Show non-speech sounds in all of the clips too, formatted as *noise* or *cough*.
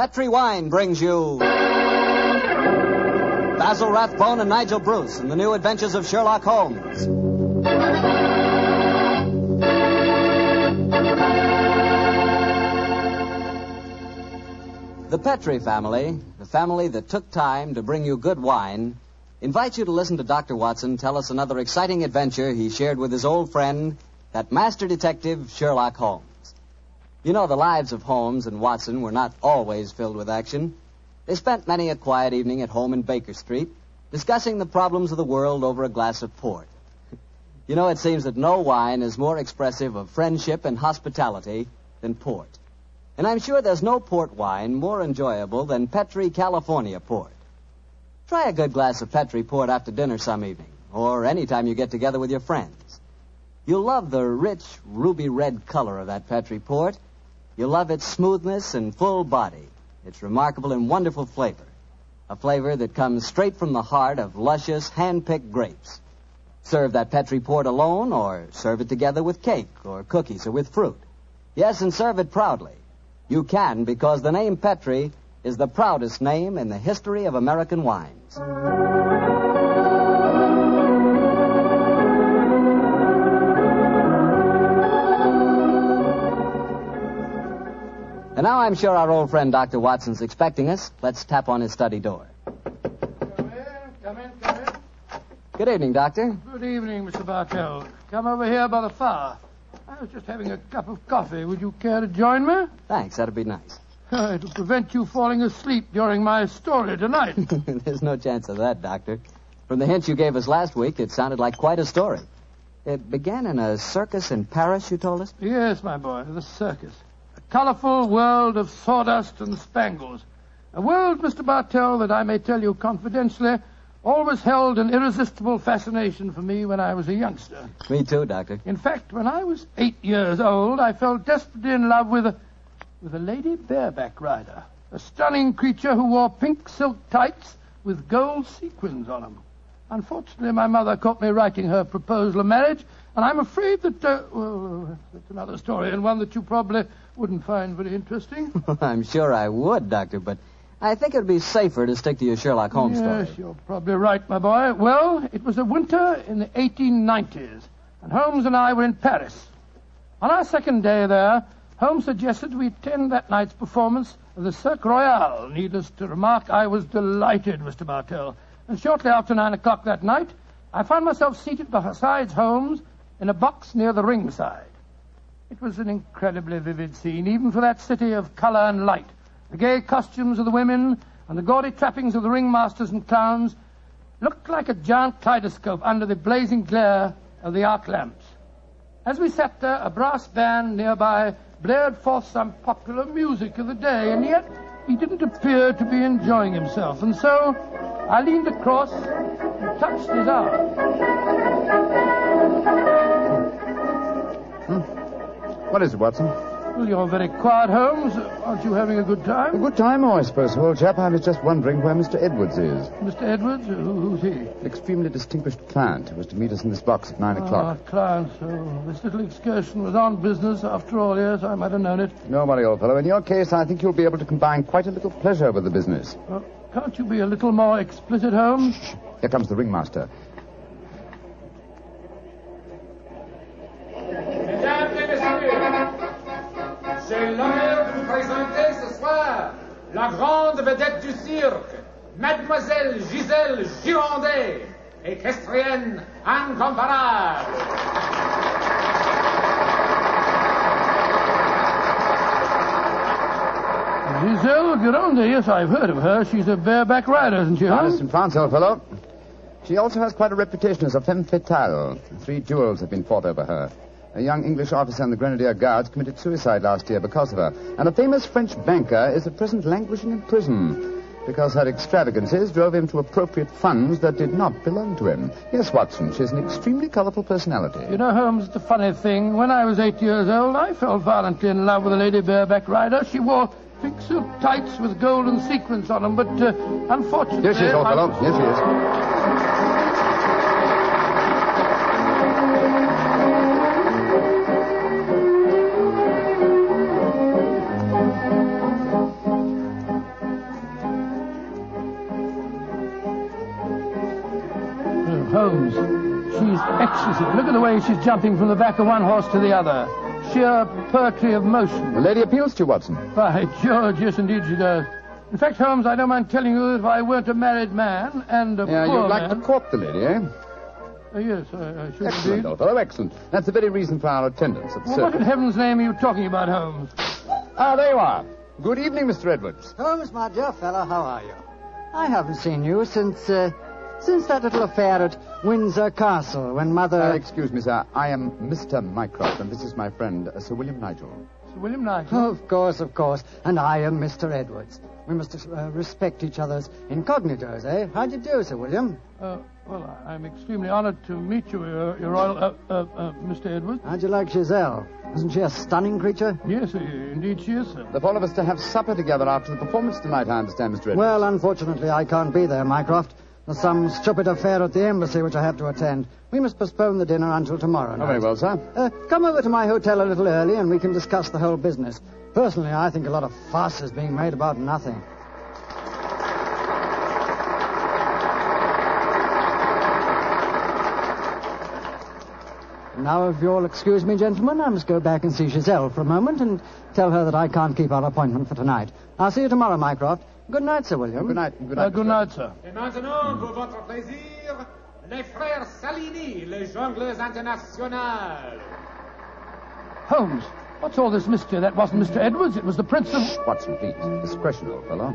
Petri Wine brings you Basil Rathbone and Nigel Bruce in the new adventures of Sherlock Holmes. The Petri family, the family that took time to bring you good wine, invites you to listen to Dr. Watson tell us another exciting adventure he shared with his old friend, that master detective, Sherlock Holmes. You know, the lives of Holmes and Watson were not always filled with action. They spent many a quiet evening at home in Baker Street, discussing the problems of the world over a glass of port. You know, it seems that no wine is more expressive of friendship and hospitality than port. And I'm sure there's no port wine more enjoyable than Petri California port. Try a good glass of Petri port after dinner some evening, or any time you get together with your friends. You'll love the rich, ruby red color of that Petri port. You'll love its smoothness and full body, its remarkable and wonderful flavor. A flavor that comes straight from the heart of luscious, hand-picked grapes. Serve that Petri port alone, or serve it together with cake, or cookies, or with fruit. Yes, and serve it proudly. You can because the name Petri is the proudest name in the history of American wines. And now I'm sure our old friend Dr. Watson's expecting us. Let's tap on his study door. Come in, come in, come in. Good evening, Doctor. Good evening, Mr. Bartell. Come over here by the fire. I was just having a cup of coffee. Would you care to join me? Thanks, that'd be nice. *laughs* It'll prevent you falling asleep during my story tonight. *laughs* There's no chance of that, Doctor. From the hints you gave us last week, it sounded like quite a story. It began in a circus in Paris, you told us? yes, my boy, the circus. A colorful world of sawdust and spangles. A world, Mr. Bartell, that I may tell you confidentially, always held an irresistible fascination for me when I was a youngster. Me too, Doctor. In fact, when I was eight years old, I fell desperately in love with a, with a lady bareback rider. A stunning creature who wore pink silk tights with gold sequins on them. Unfortunately, my mother caught me writing her proposal of marriage, and I'm afraid that, uh, well, that's another story, and one that you probably wouldn't find very interesting. *laughs* I'm sure I would, Doctor, but I think it would be safer to stick to your Sherlock Holmes yes, story. Yes, you're probably right, my boy. Well, it was a winter in the 1890s, and Holmes and I were in Paris. On our second day there, Holmes suggested we attend that night's performance of the Cirque Royale. Needless to remark, I was delighted, Mr. Bartell. And shortly after nine o'clock that night, I found myself seated beside Holmes in a box near the ringside. It was an incredibly vivid scene, even for that city of color and light. The gay costumes of the women and the gaudy trappings of the ringmasters and clowns looked like a giant kaleidoscope under the blazing glare of the arc lamps. As we sat there, a brass band nearby blared forth some popular music of the day, and yet he didn't appear to be enjoying himself. And so I leaned across and touched his arm. What is it, Watson? Well, you're very quiet, Holmes. Aren't you having a good time? A good time, oh, I suppose, old chap. I was just wondering where Mr. Edwards is. Mr. Edwards? Who, who's he? An extremely distinguished client who was to meet us in this box at nine Ah, o'clock. client. So this little excursion was on business after all. Yes, I might have known it. No worry, old fellow. In your case, I think you'll be able to combine quite a little pleasure with the business. Well, can't you be a little more explicit, Holmes? Here comes the ringmaster. Grande du cirque, Mademoiselle Gisèle Girondet, équestrienne incomparable. Giselle Gironde. Yes, I've heard of her. She's a bareback rider, isn't she, ah, Honest Holmes? in France, old fellow. She also has quite a reputation as a femme fatale. Three duels have been fought over her. A young English officer in the Grenadier Guards committed suicide last year because of her. And a famous French banker is at present languishing in prison because her extravagances drove him to appropriate funds that did not belong to him. Yes, Watson, she's an extremely colorful personality. You know, Holmes, the funny thing, when I was eight years old, I fell violently in love with a lady bareback rider. She wore pink silk tights with golden sequins on them, but uh, unfortunately... Here she is, old fellow. Here she is. She's exquisite. Look at the way she's jumping from the back of one horse to the other. Sheer poetry of motion. The lady appeals to you, Watson. By George, yes, indeed she does. In fact, Holmes, I don't mind telling you that if I weren't a married man and a Yeah, poor you'd like man... to court the lady, eh? Uh, yes, I, I should Excellent, indeed. old fellow, excellent. That's the very reason for our attendance at the Well, what in heaven's name are you talking about, Holmes? Ah, there you are. Good evening, Mr. Edwards. Holmes, my dear fellow, how are you? I haven't seen you since, uh, since that little affair at Windsor Castle when Mother... Uh, excuse me, sir. I am Mr. Mycroft, and this is my friend, uh, Sir William Nigel. Sir William Nigel. Of course, of course. And I am Mr. Edwards. We must uh, respect each other's incognitos, eh? How do you do, Sir William? Uh, well, I- I'm extremely honored to meet you, Your, Your Royal... Uh, uh, uh, Mr. Edwards. How'd you like Giselle? Isn't she a stunning creature? Yes, indeed she is, sir. The four of us to have supper together after the performance tonight, I understand, Mr. Edwards. Well, unfortunately, I can't be there, Mycroft. There's some stupid affair at the embassy which I have to attend. We must postpone the dinner until tomorrow night. Oh, very well, sir. Uh, come over to my hotel a little early and we can discuss the whole business. Personally, I think a lot of fuss is being made about nothing. Now, if you'll excuse me, gentlemen, I must go back and see Giselle for a moment and tell her that I can't keep our appointment for tonight. I'll see you tomorrow, Mycroft. Good night, Sir William. Good night. Good Uh, good Mr. night, sir. Et maintenant, pour votre plaisir, les frères Salini, les jongleurs internationaux. Holmes, what's all this mystery? That wasn't Mr. Edwards. It was the Prince of... Watson, please. Discretion, old fellow.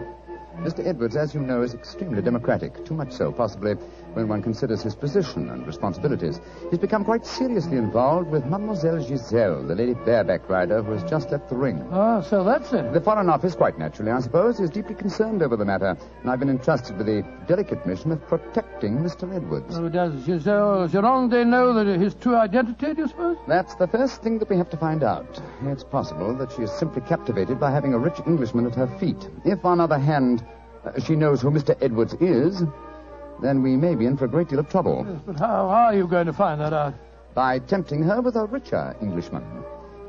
Mr. Edwards, as you know, is extremely democratic. Too much so, possibly, when one considers his position and responsibilities. He's become quite seriously involved with Mademoiselle Giselle, the lady bareback rider who has just left the ring. Oh, so that's it. The Foreign Office, quite naturally, I suppose, is deeply concerned over the matter, and I've been entrusted with the delicate mission of protecting Mr. Edwards. Oh, does Giselle Gironde know that his true identity, do you suppose? That's the first thing that we have to find out. It's possible that she is simply captivated by having a rich Englishman at her feet. If, on the other hand, she knows who Mr. Edwards is, then we may be in for a great deal of trouble Yes, but how, are you going to find that out? by tempting her with a richer Englishman.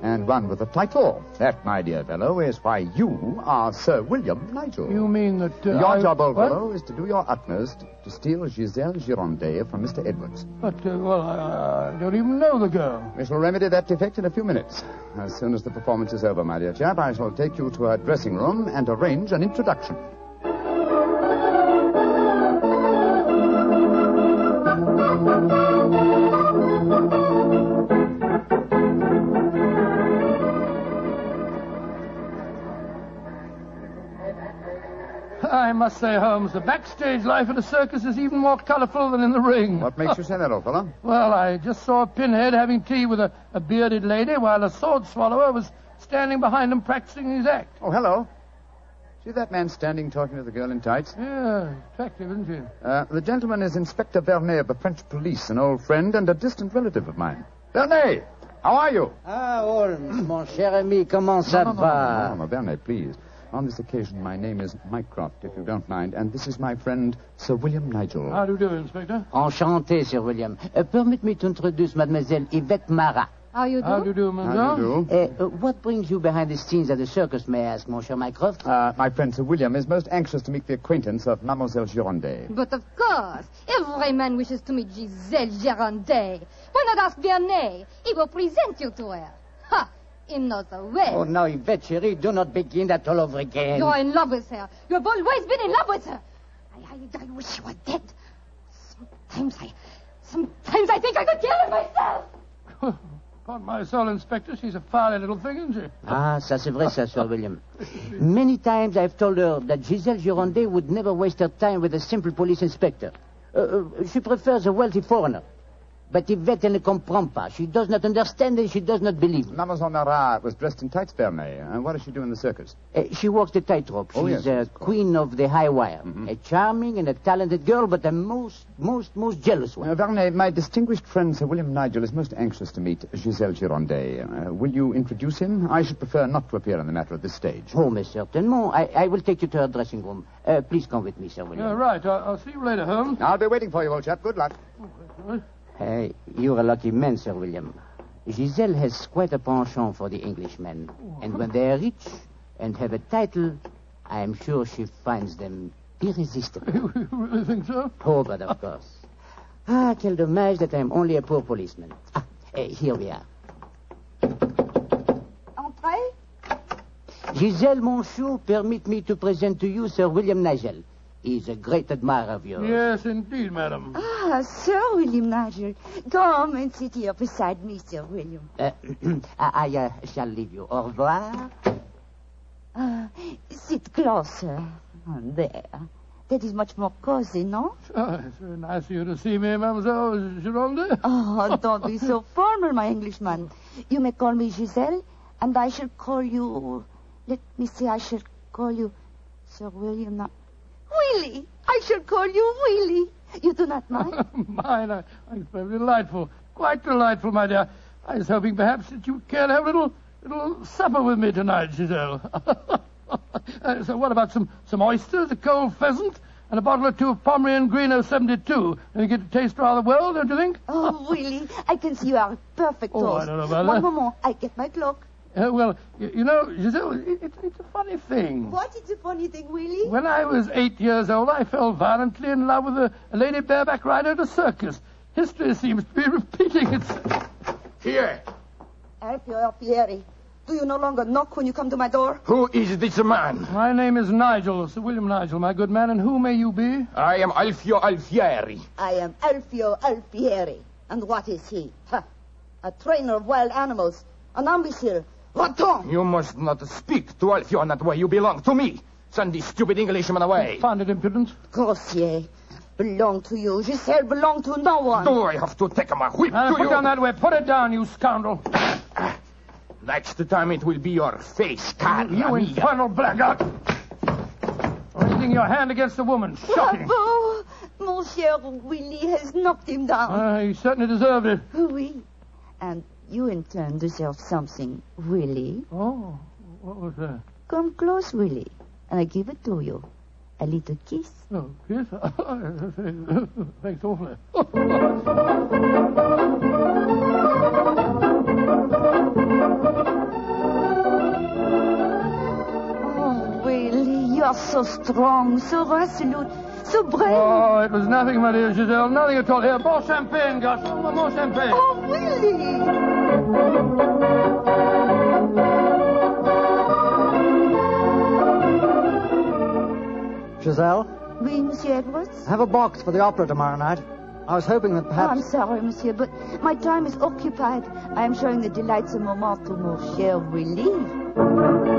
And one with a title. That, my dear fellow, is why you are Sir William Nigel. You mean that... Uh, Your I- job, old what? fellow, is to do your utmost to steal Giselle Gironde from Mr. Edwards. But, uh, well, I, I don't even know the girl. We shall remedy that defect in a few minutes. As soon as the performance is over, my dear chap, I shall take you to her dressing room and arrange an introduction. Must say, Holmes, the backstage life at a circus is even more colorful than in the ring. What makes you say that, old fellow? *laughs* Well, I just saw a pinhead having tea with a, a bearded lady while a sword swallower was standing behind him practicing his act. Oh, hello. See that man standing talking to the girl in tights? Yeah, attractive, isn't she? Uh, the gentleman is Inspector Vernet of the French police, an old friend and a distant relative of mine. Vernet, how are you? Ah, Holmes, mon cher ami, comment ça no, no, va? no, no, no, Vernet, please. On this occasion, my name is Mycroft, if you don't mind, and this is my friend, Sir William Nigel. How do you do, Inspector? Enchanté, Sir William. Uh, permit me to introduce Mademoiselle Yvette Marat. How you do? How do you do, How do you do? Uh, uh, what brings you behind the scenes at the circus, may I ask, Monsieur Mycroft? Uh, my friend Sir William is most anxious to make the acquaintance of Mademoiselle Gironde. But of course, every man wishes to meet Giselle Gironde. Why not ask Vernet? He will present you to her. Ha! He knows way. Oh, now, Yvette, chérie, do not begin that all over again. You're in love with her. You've always been in love with her. I, I, I wish you were dead. Sometimes I, sometimes I think I could kill her myself. *laughs* Upon my soul, Inspector, she's a fiery little thing, isn't she? Ah, ça c'est vrai, ça, Sir William. Many times I've told her that Giselle Gironde would never waste her time with a simple police inspector. Uh, uh, she prefers a wealthy foreigner. But Yvette elle ne comprend pas. She does not understand and she does not believe. Mademoiselle Marat was dressed in tights, Vernet. And what does she do in the circus? Uh, she walks the tightrope. She's Oh, yes, a of queen of the high wire. A charming and a talented girl, but a most, most, most jealous one. Uh, Vernet, my distinguished friend Sir William Nigel is most anxious to meet Giselle Girondet. Uh, will you introduce him? I should prefer not to appear in the matter at this stage. Oh, mais certainement. I, I will take you to her dressing room. Uh, please come with me, Sir William. Yeah, right. I'll, I'll see you later, Holmes. I'll be waiting for you, old chap. Good luck. Uh, you're a lucky man, Sir William. Giselle has quite a penchant for the Englishmen. And when they are rich and have a title, I am sure she finds them irresistible. *laughs* you really think so? Oh, but of course. Ah, quel dommage that I'm only a poor policeman. Ah, eh, here we are. Entrez. Giselle Monchou, permit me to present to you Sir William Nigel. He's a great admirer of yours. Yes, indeed, madam. Ah, Sir William Nigel. Come and sit here beside me, Sir William. Uh, *clears throat* I, I uh, shall leave you. Au revoir. Ah, sit closer. Oh, There. That is much more cozy, no? Oh, it's very nice of you to see me, Mademoiselle Gironde. Oh, *laughs* don't be so formal, my Englishman. You may call me Giselle, and I shall call you. Let me see, I shall call you Sir William. Not... Willie! I shall call you Willie. You do not mind? *laughs* Mine, I, I, very delightful. Quite delightful, my dear. I was hoping perhaps that you care to have a little, little supper with me tonight, Giselle. *laughs* Uh, so what about some, some oysters, a cold pheasant, and a bottle or two of Pommery and Greno 072? And you get to taste rather well, don't you think? oh, *laughs* Willie, I can see you are a perfect Oh, I host. don't know about One that. moment, I get my cloak. Uh, well, you, you know, Giselle, it, it, it's a funny thing. What is a funny thing, Willie? When I was eight years old, I fell violently in love with a, a lady bareback rider at a circus. History seems to be *laughs* repeating itself. Here. Alfio Alfieri, do you no longer knock when you come to my door? Who is this man? My name is Nigel, Sir William Nigel, my good man, and who may you be? I am Alfio Alfieri. I am Alfio Alfieri. And what is he? Ha! A trainer of wild animals. An imbecile. Rotten! You must not speak to Alfio in that way. You belong to me. Send this stupid Englishman away. Founded impudence. Grossier. Belong to you. Giselle belong to no one. Do I have to take my whip Now, to put you? down that way. Put it down, you scoundrel. Next time it will be your face, cara You mia. infernal blackguard. Raising your hand against a woman. Shocking. Bravo! Mon cher Willie has knocked him down. Uh, he certainly deserved it. oui. And you in turn deserve something, Willie. Oh, what was that? Come close, Willie. And I give it to you. A little kiss. Oh, yes. *laughs* Thanks awfully. Oh, Willie, you are so strong, so resolute, so brave. Oh, it was nothing, my dear Giselle. Nothing at all. Here, more champagne, Gus. More champagne. Oh, Willie! Giselle, Oui, Monsieur Edwards? have a box for the opera tomorrow night. I was hoping that oh, perhaps... Oh, I'm sorry, Monsieur, but my time is occupied. I am showing the delights of moment to mon cher Willie.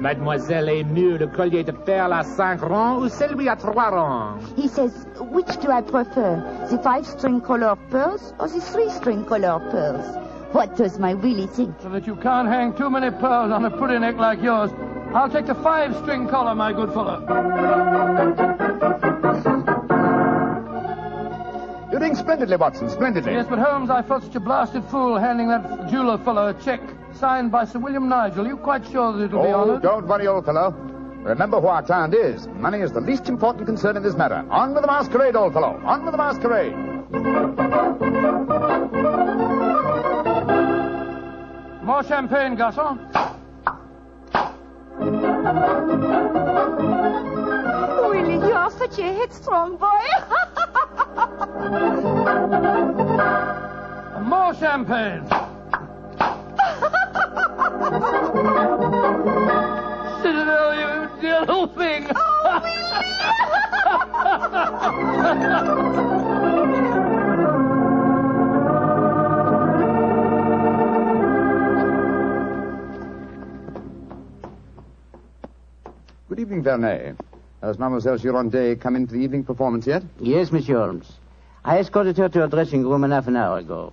Mademoiselle est mieux le collier de perles à cinq rangs ou celui à trois rangs He says, which do I prefer, the five-string color pearls or the three-string color pearls? What does my Willie think? So that you can't hang too many pearls on a pretty neck like yours. I'll take the five-string collar, my good fellow. You're doing splendidly, Watson, splendidly. Yes, but Holmes, I felt such a blasted fool handing that jeweler fellow a check signed by Sir William Nigel. Are You quite sure that it'll be Oh, honored? don't worry, old fellow. Remember who our client is. Money is the least important concern in this matter. On with the masquerade, old fellow. On with the masquerade. More champagne, Garçon. Oh, Willie, you are such a headstrong boy. More champagne. *laughs* Citadel, you dear little thing. Good evening, Vernet. Has Mademoiselle Gironde come into the evening performance yet? Yes, Monsieur Holmes. I escorted her to her dressing room an half an hour ago.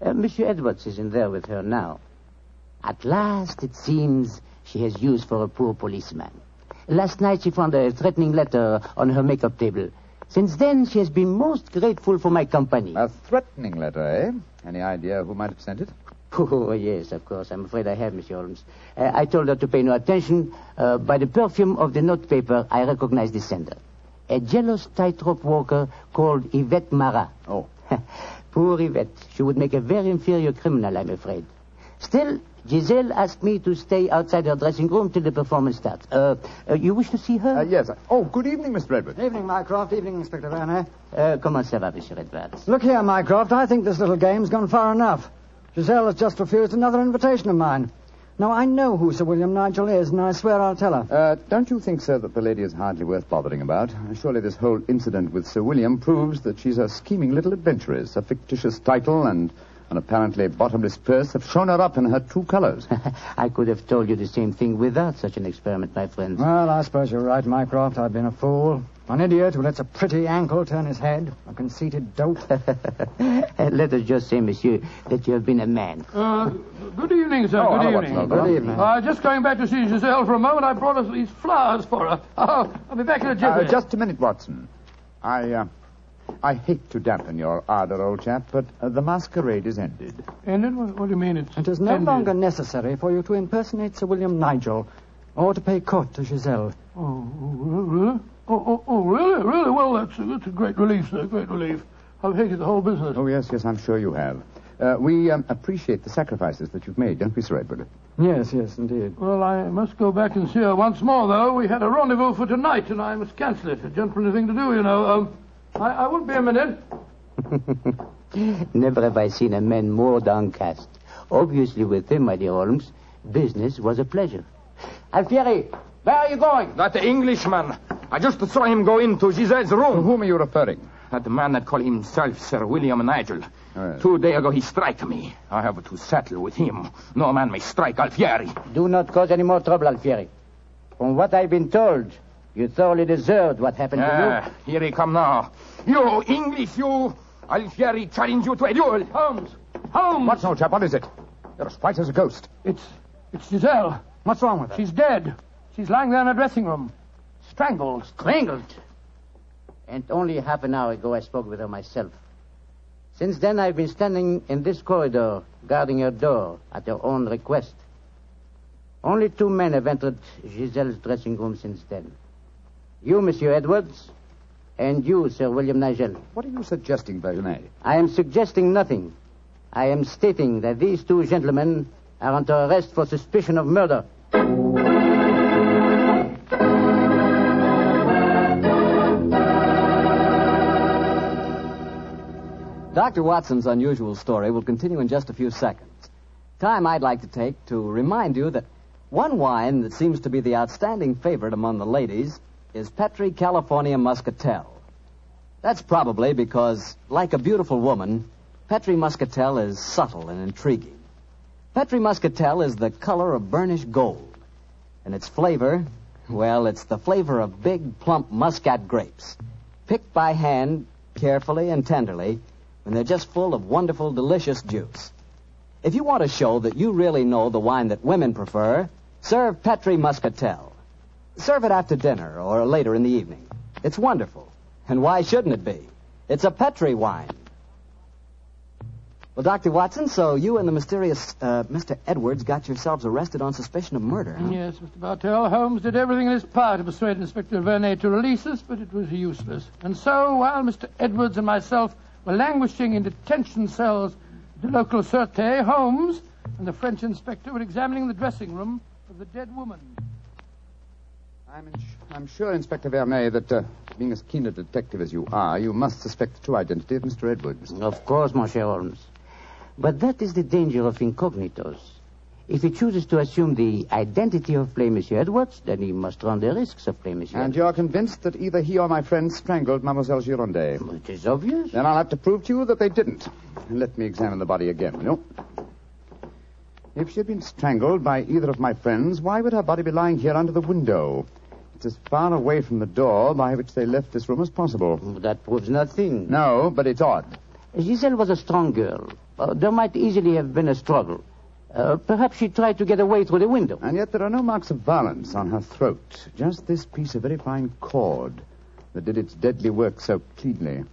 Uh, Monsieur Edwards is in there with her now. At last, it seems, she has use for a poor policeman. Last night she found a threatening letter on her makeup table. Since then, she has been most grateful for my company. A threatening letter, eh? Any idea who might have sent it? Oh, yes, of course. I'm afraid I have, Monsieur Holmes. Uh, I told her to pay no attention. Uh, by the perfume of the notepaper, I recognized the sender. A jealous tightrope walker called Yvette Marat. Oh. *laughs* Poor Yvette. She would make a very inferior criminal, I'm afraid. Still, Giselle asked me to stay outside her dressing room till the performance starts. Uh, uh, you wish to see her? Uh, yes. Oh, good evening, Mr. Edwards. Evening, Mycroft. Evening, Inspector Werner. Uh, comment ça va, Monsieur Edwards? Look here, Mycroft. I think this little game's gone far enough. Giselle has just refused another invitation of mine. Now, I know who Sir William Nigel is, and I swear I'll tell her. Uh, don't you think, sir, that the lady is hardly worth bothering about? Surely this whole incident with Sir William proves that she's a scheming little adventuress. A fictitious title and an apparently bottomless purse have shown her up in her true colors. *laughs* I could have told you the same thing without such an experiment, my friend. Well, I suppose you're right, Mycroft. I've been a fool. An idiot who lets a pretty ankle turn his head. A conceited dope. *laughs* Let us just say, monsieur, that you have been a man. Uh, good evening, sir. Oh, good evening. Watson. Good evening. Uh, just going back to see Giselle for a moment, I brought us these flowers for her. *laughs* Oh, I'll be back in a Uh, jiffy. just a minute, Watson. I, uh, I hate to dampen your ardor, old chap, but uh, the masquerade is ended. Ended? What, what do you mean it's It is no ended? longer necessary for you to impersonate Sir William Nigel or to pay court to Giselle. Oh, oh, really? Oh, oh, oh, really? Really? Well, that's a, that's a great relief, sir. Great relief. I've hated the whole business. Oh, yes, yes, I'm sure you have. Uh, we um, appreciate the sacrifices that you've made, don't we, Sir Edward? Yes, yes, indeed. Well, I must go back and see her once more, though. We had a rendezvous for tonight, and I must cancel it. A gentlemanly thing to do, you know. Um, I, I won't be a minute. *laughs* Never have I seen a man more downcast. Obviously, with him, my dear Holmes, business was a pleasure. Alfieri, where are you going? That Englishman. I just saw him go into Giselle's To room. whom are you referring? That man that call himself Sir William Nigel. Oh, yes. Two days ago he strike me. I have to settle with him. No man may strike Alfieri. Do not cause any more trouble, Alfieri. From what I've been told, you thoroughly deserved what happened Ah, to you. here he come now. You English, you. Alfieri challenge you to a duel. Holmes! Holmes! What's old chap? What is it? You're as white as a ghost. It's, it's Giselle. What's wrong with her? She's dead. She's lying there in her dressing room. Strangled. you. Strangled. And only half an hour ago I spoke with her myself. Since then I've been standing in this corridor, guarding her door at her own request. Only two men have entered Giselle's dressing room since then. You, Monsieur Edwards, and you, Sir William Nigel. What are you suggesting, Vernet? I am suggesting nothing. I am stating that these two gentlemen are under arrest for suspicion of murder. Dr. Watson's unusual story will continue in just a few seconds. Time I'd like to take to remind you that one wine that seems to be the outstanding favorite among the ladies is Petri California Muscatel. That's probably because, like a beautiful woman, Petri Muscatel is subtle and intriguing. Petri Muscatel is the color of burnished gold. And its flavor, well, it's the flavor of big, plump muscat grapes, picked by hand carefully and tenderly when they're just full of wonderful, delicious juice. If you want to show that you really know the wine that women prefer, serve Petri Muscatel. Serve it after dinner or later in the evening. It's wonderful. And why shouldn't it be? It's a Petri wine. Well, Dr. Watson, so you and the mysterious uh, Mr. Edwards got yourselves arrested on suspicion of murder, huh? Yes, Mr. Bartell. Holmes did everything in his power to persuade Inspector Vernet to release us, but it was useless. And so, while Mr. Edwards and myself were languishing in detention cells at the local Sûreté, Holmes and the French inspector were examining the dressing room of the dead woman. I'm, in- I'm sure, Inspector Vernet, that uh, being as keen a detective as you are, you must suspect the true identity of Mr. Edwards. Of course, Monsieur Holmes. But that is the danger of incognitos. If he chooses to assume the identity of plain Monsieur Edwards, then he must run the risks of plain Monsieur And you're convinced that either he or my friend strangled Mademoiselle Girondet. It is obvious. Then I'll have to prove to you that they didn't. Let me examine the body again, will you? If she had been strangled by either of my friends, why would her body be lying here under the window? It's as far away from the door by which they left this room as possible. That proves nothing. No, but it's odd. Giselle was a strong girl. Uh, there might easily have been a struggle. Uh, perhaps she tried to get away through the window. And yet there are no marks of violence on her throat. Just this piece of very fine cord that did its deadly work so cleanly.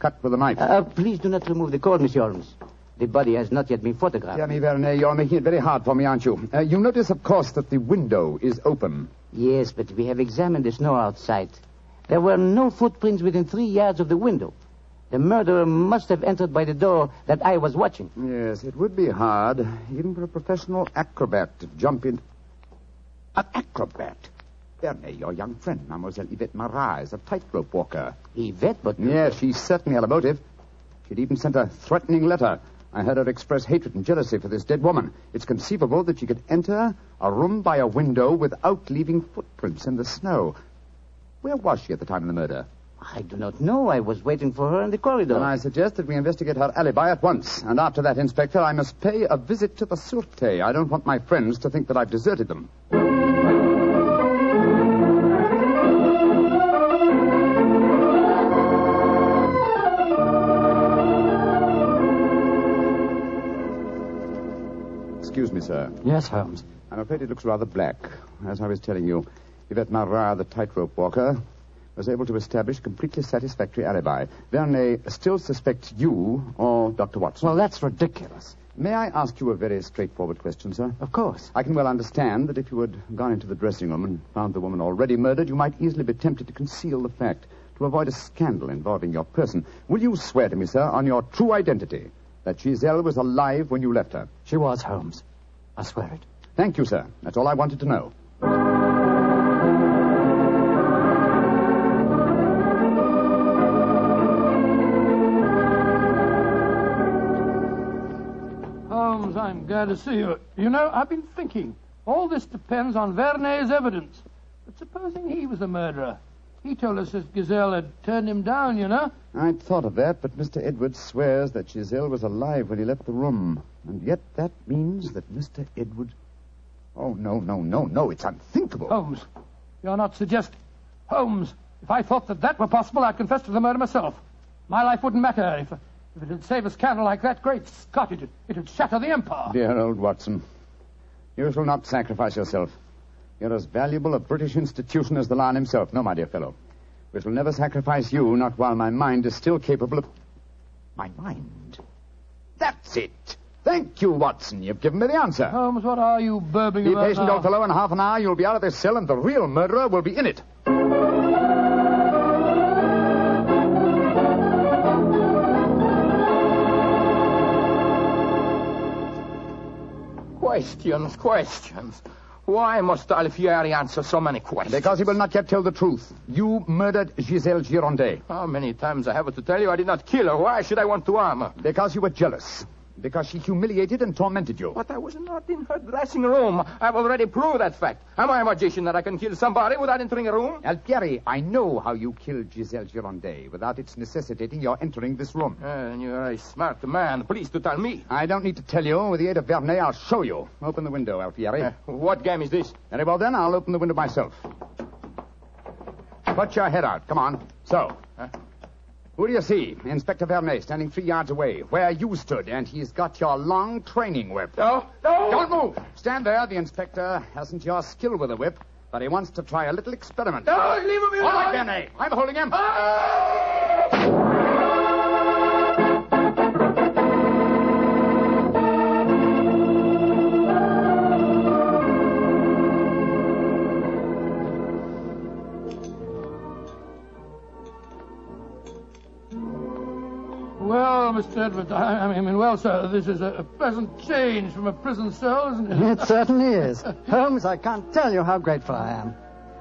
Cut with a knife. Uh, please do not remove the cord, Monsieur Holmes. The body has not yet been photographed. Dear me, Vernet, you're making it very hard for me, aren't you? Uh, you notice, of course, that the window is open. Yes, but we have examined the snow outside. There were no footprints within three yards of the window. The murderer must have entered by the door that I was watching. Yes, it would be hard, even for a professional acrobat, to jump in. An acrobat? Vernet, your young friend, Mademoiselle Yvette Marat, is a tightrope walker. Yvette, but... Yes, she certainly had a motive. She'd even sent a threatening letter. I heard her express hatred and jealousy for this dead woman. It's conceivable that she could enter a room by a window without leaving footprints in the snow. Where was she at the time of the murder? I do not know. I was waiting for her in the corridor. Then I suggest that we investigate her alibi at once. And after that, Inspector, I must pay a visit to the Sûreté. I don't want my friends to think that I've deserted them. Excuse me, sir. Yes, Holmes. I'm afraid it looks rather black. As I was telling you, Yvette Marat, the tightrope walker, was able to establish a completely satisfactory alibi. Vernet still suspects you or Dr. Watson. Well, that's ridiculous. May I ask you a very straightforward question, sir? Of course. I can well understand that if you had gone into the dressing room and found the woman already murdered, you might easily be tempted to conceal the fact, to avoid a scandal involving your person. Will you swear to me, sir, on your true identity, that Giselle was alive when you left her? She was, Holmes. I swear it. Thank you, sir. That's all I wanted to know. Holmes, I'm glad to see you. You know, I've been thinking. All this depends on Vernet's evidence. But supposing he was the murderer? He told us that Giselle had turned him down, you know. I'd thought of that, but Mr. Edwards swears that Giselle was alive when he left the room. And yet that means that Mr. Edwards. Oh, no, no, no, no. It's unthinkable. Holmes, you're not suggesting. Holmes, if I thought that that were possible, I'd confess to the murder myself. My life wouldn't matter if, if it'd save a scandal like that. Great Scott, it'd, it'd shatter the empire. Dear old Watson, you shall not sacrifice yourself. You're as valuable a British institution as the Lion himself. No, my dear fellow. We shall never sacrifice you, not while my mind is still capable of. My mind? That's it. Thank you, Watson. You've given me the answer. Holmes, what are you burbling Be about patient, now? old fellow. In half an hour, you'll be out of this cell, and the real murderer will be in it. Questions, questions. Why must Alfieri answer so many questions? Because he will not yet tell the truth. You murdered Giselle Girondet. How many times I have to tell you I did not kill her? Why should I want to harm her? Because you were jealous. Because she humiliated and tormented you. But I was not in her dressing room. I've already proved that fact. Am I a magician that I can kill somebody without entering a room? Alfieri, I know how you killed Giselle Girondet without its necessitating your entering this room. Uh, you're a smart man. Please to tell me. I don't need to tell you. With the aid of Vernet, I'll show you. Open the window, Alfieri. Uh, what game is this? Very well, then. I'll open the window myself. Put your head out. Come on. So. Who do you see? Inspector Vernet standing three yards away, where you stood, and he's got your long training whip. No, no! Don't move! Stand there. The inspector hasn't your skill with a whip, but he wants to try a little experiment. No, leave him alone! All right, Vernet. I'm holding him. Well, Mr. Edwards, I, I mean, well, sir, this is a, a pleasant change from a prison cell, isn't it? It *laughs* certainly is. Holmes, I can't tell you how grateful I am.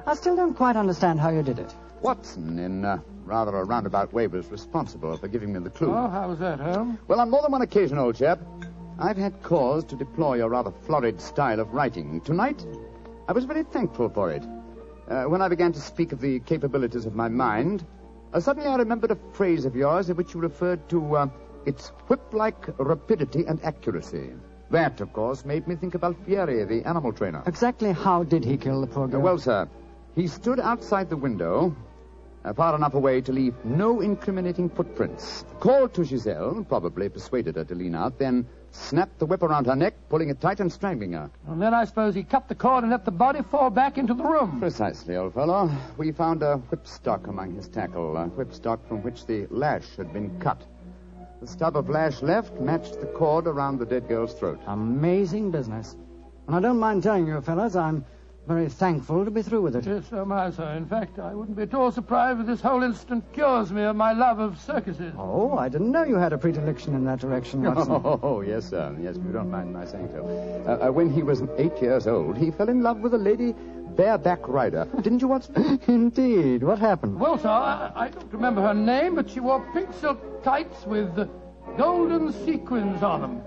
I still don't quite understand how you did it. Watson, in uh, rather a roundabout way, was responsible for giving me the clue. Oh, how was that, Holmes? Well, on more than one occasion, old chap, I've had cause to deplore your rather florid style of writing. Tonight, I was very thankful for it. Uh, when I began to speak of the capabilities of my mind, uh, suddenly I remembered a phrase of yours in which you referred to uh, its whip-like rapidity and accuracy. That, of course, made me think of Alfieri, the animal trainer. Exactly how did he kill the poor girl? well, sir, he stood outside the window, uh, far enough away to leave no incriminating footprints. Called to Giselle, probably persuaded her to lean out, then snapped the whip around her neck, pulling it tight and strangling her. And then I suppose he cut the cord and let the body fall back into the room. Precisely, old fellow. We found a whipstock among his tackle, a whipstock from which the lash had been cut. The stub of lash left matched the cord around the dead girl's throat. Amazing business. And I don't mind telling you, fellas, I'm very thankful to be through with it. Yes, so am I, sir. In fact, I wouldn't be at all surprised if this whole incident cures me of my love of circuses. Oh, I didn't know you had a predilection in that direction, *laughs* Watson. Oh, yes, sir. Yes, if you don't mind my saying so. Uh, uh, when he was eight years old, he fell in love with a lady bareback rider. Didn't you, Watson? *laughs* Indeed. What happened? Well, sir, I, I don't remember her name, but she wore pink silk tights with golden sequins on them.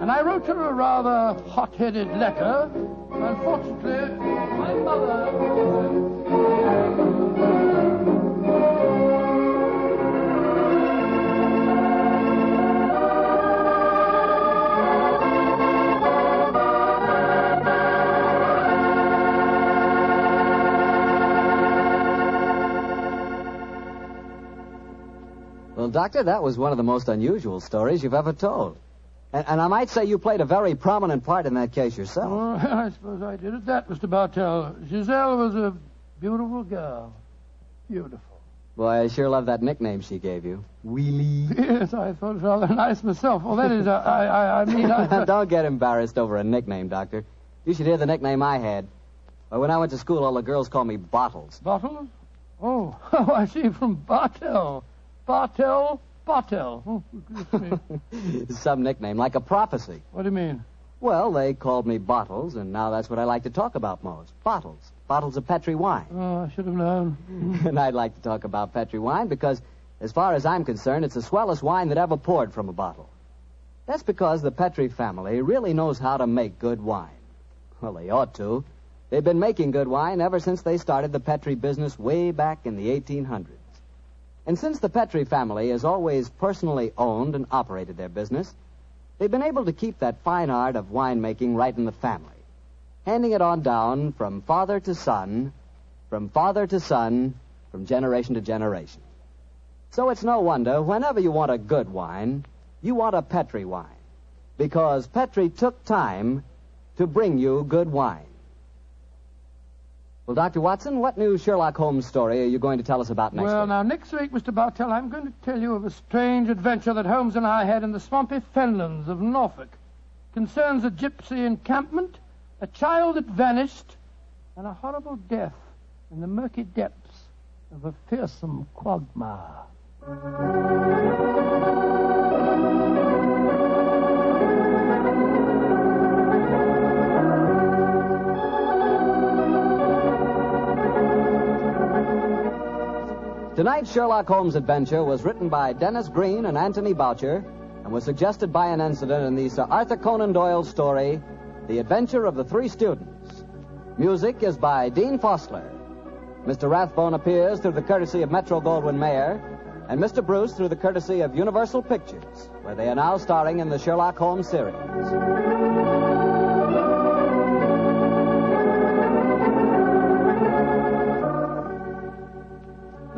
And I wrote her a rather hot-headed letter. Unfortunately, my mother... Doctor, that was one of the most unusual stories you've ever told. And, and I might say you played a very prominent part in that case yourself. Oh, *laughs* I suppose I did at that, Mr. Bartell. Giselle was a beautiful girl. Beautiful. Boy, I sure love that nickname she gave you. Willie. Yes, I thought it was rather nice myself. Well, that is, uh, I, I, I mean, I... *laughs* Don't get embarrassed over a nickname, Doctor. You should hear the nickname I had. Well, when I went to school, all the girls called me Bottles. Bottles? Oh, *laughs* oh, I see, from Bartell. Bartell, Bartell. Oh. *laughs* Some nickname, like a prophecy. What do you mean? Well, they called me Bottles, and now that's what I like to talk about most. Bottles. Bottles of Petri wine. Oh, I should have known. *laughs* and I'd like to talk about Petri wine because, as far as I'm concerned, it's the swellest wine that ever poured from a bottle. That's because the Petri family really knows how to make good wine. Well, they ought to. They've been making good wine ever since they started the Petri business way back in the 1800s. And since the Petri family has always personally owned and operated their business, they've been able to keep that fine art of winemaking right in the family, handing it on down from father to son, from father to son, from generation to generation. So it's no wonder whenever you want a good wine, you want a Petri wine, because Petri took time to bring you good wine. Well, Dr. Watson, what new Sherlock Holmes story are you going to tell us about next well, week? now, next week, Mr. Bartell, I'm going to tell you of a strange adventure that Holmes and I had in the swampy fenlands of Norfolk. Concerns a gypsy encampment, a child that vanished, and a horrible death in the murky depths of a fearsome quagmire. Tonight's Sherlock Holmes adventure was written by Dennis Green and Anthony Boucher and was suggested by an incident in the Sir Arthur Conan Doyle story, The Adventure of the Three Students. Music is by Dean Fosler. Mr. Rathbone appears through the courtesy of Metro Goldwyn Mayer, and Mr. Bruce through the courtesy of Universal Pictures, where they are now starring in the Sherlock Holmes series.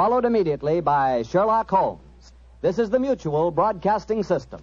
followed immediately by Sherlock Holmes. This is the Mutual Broadcasting System.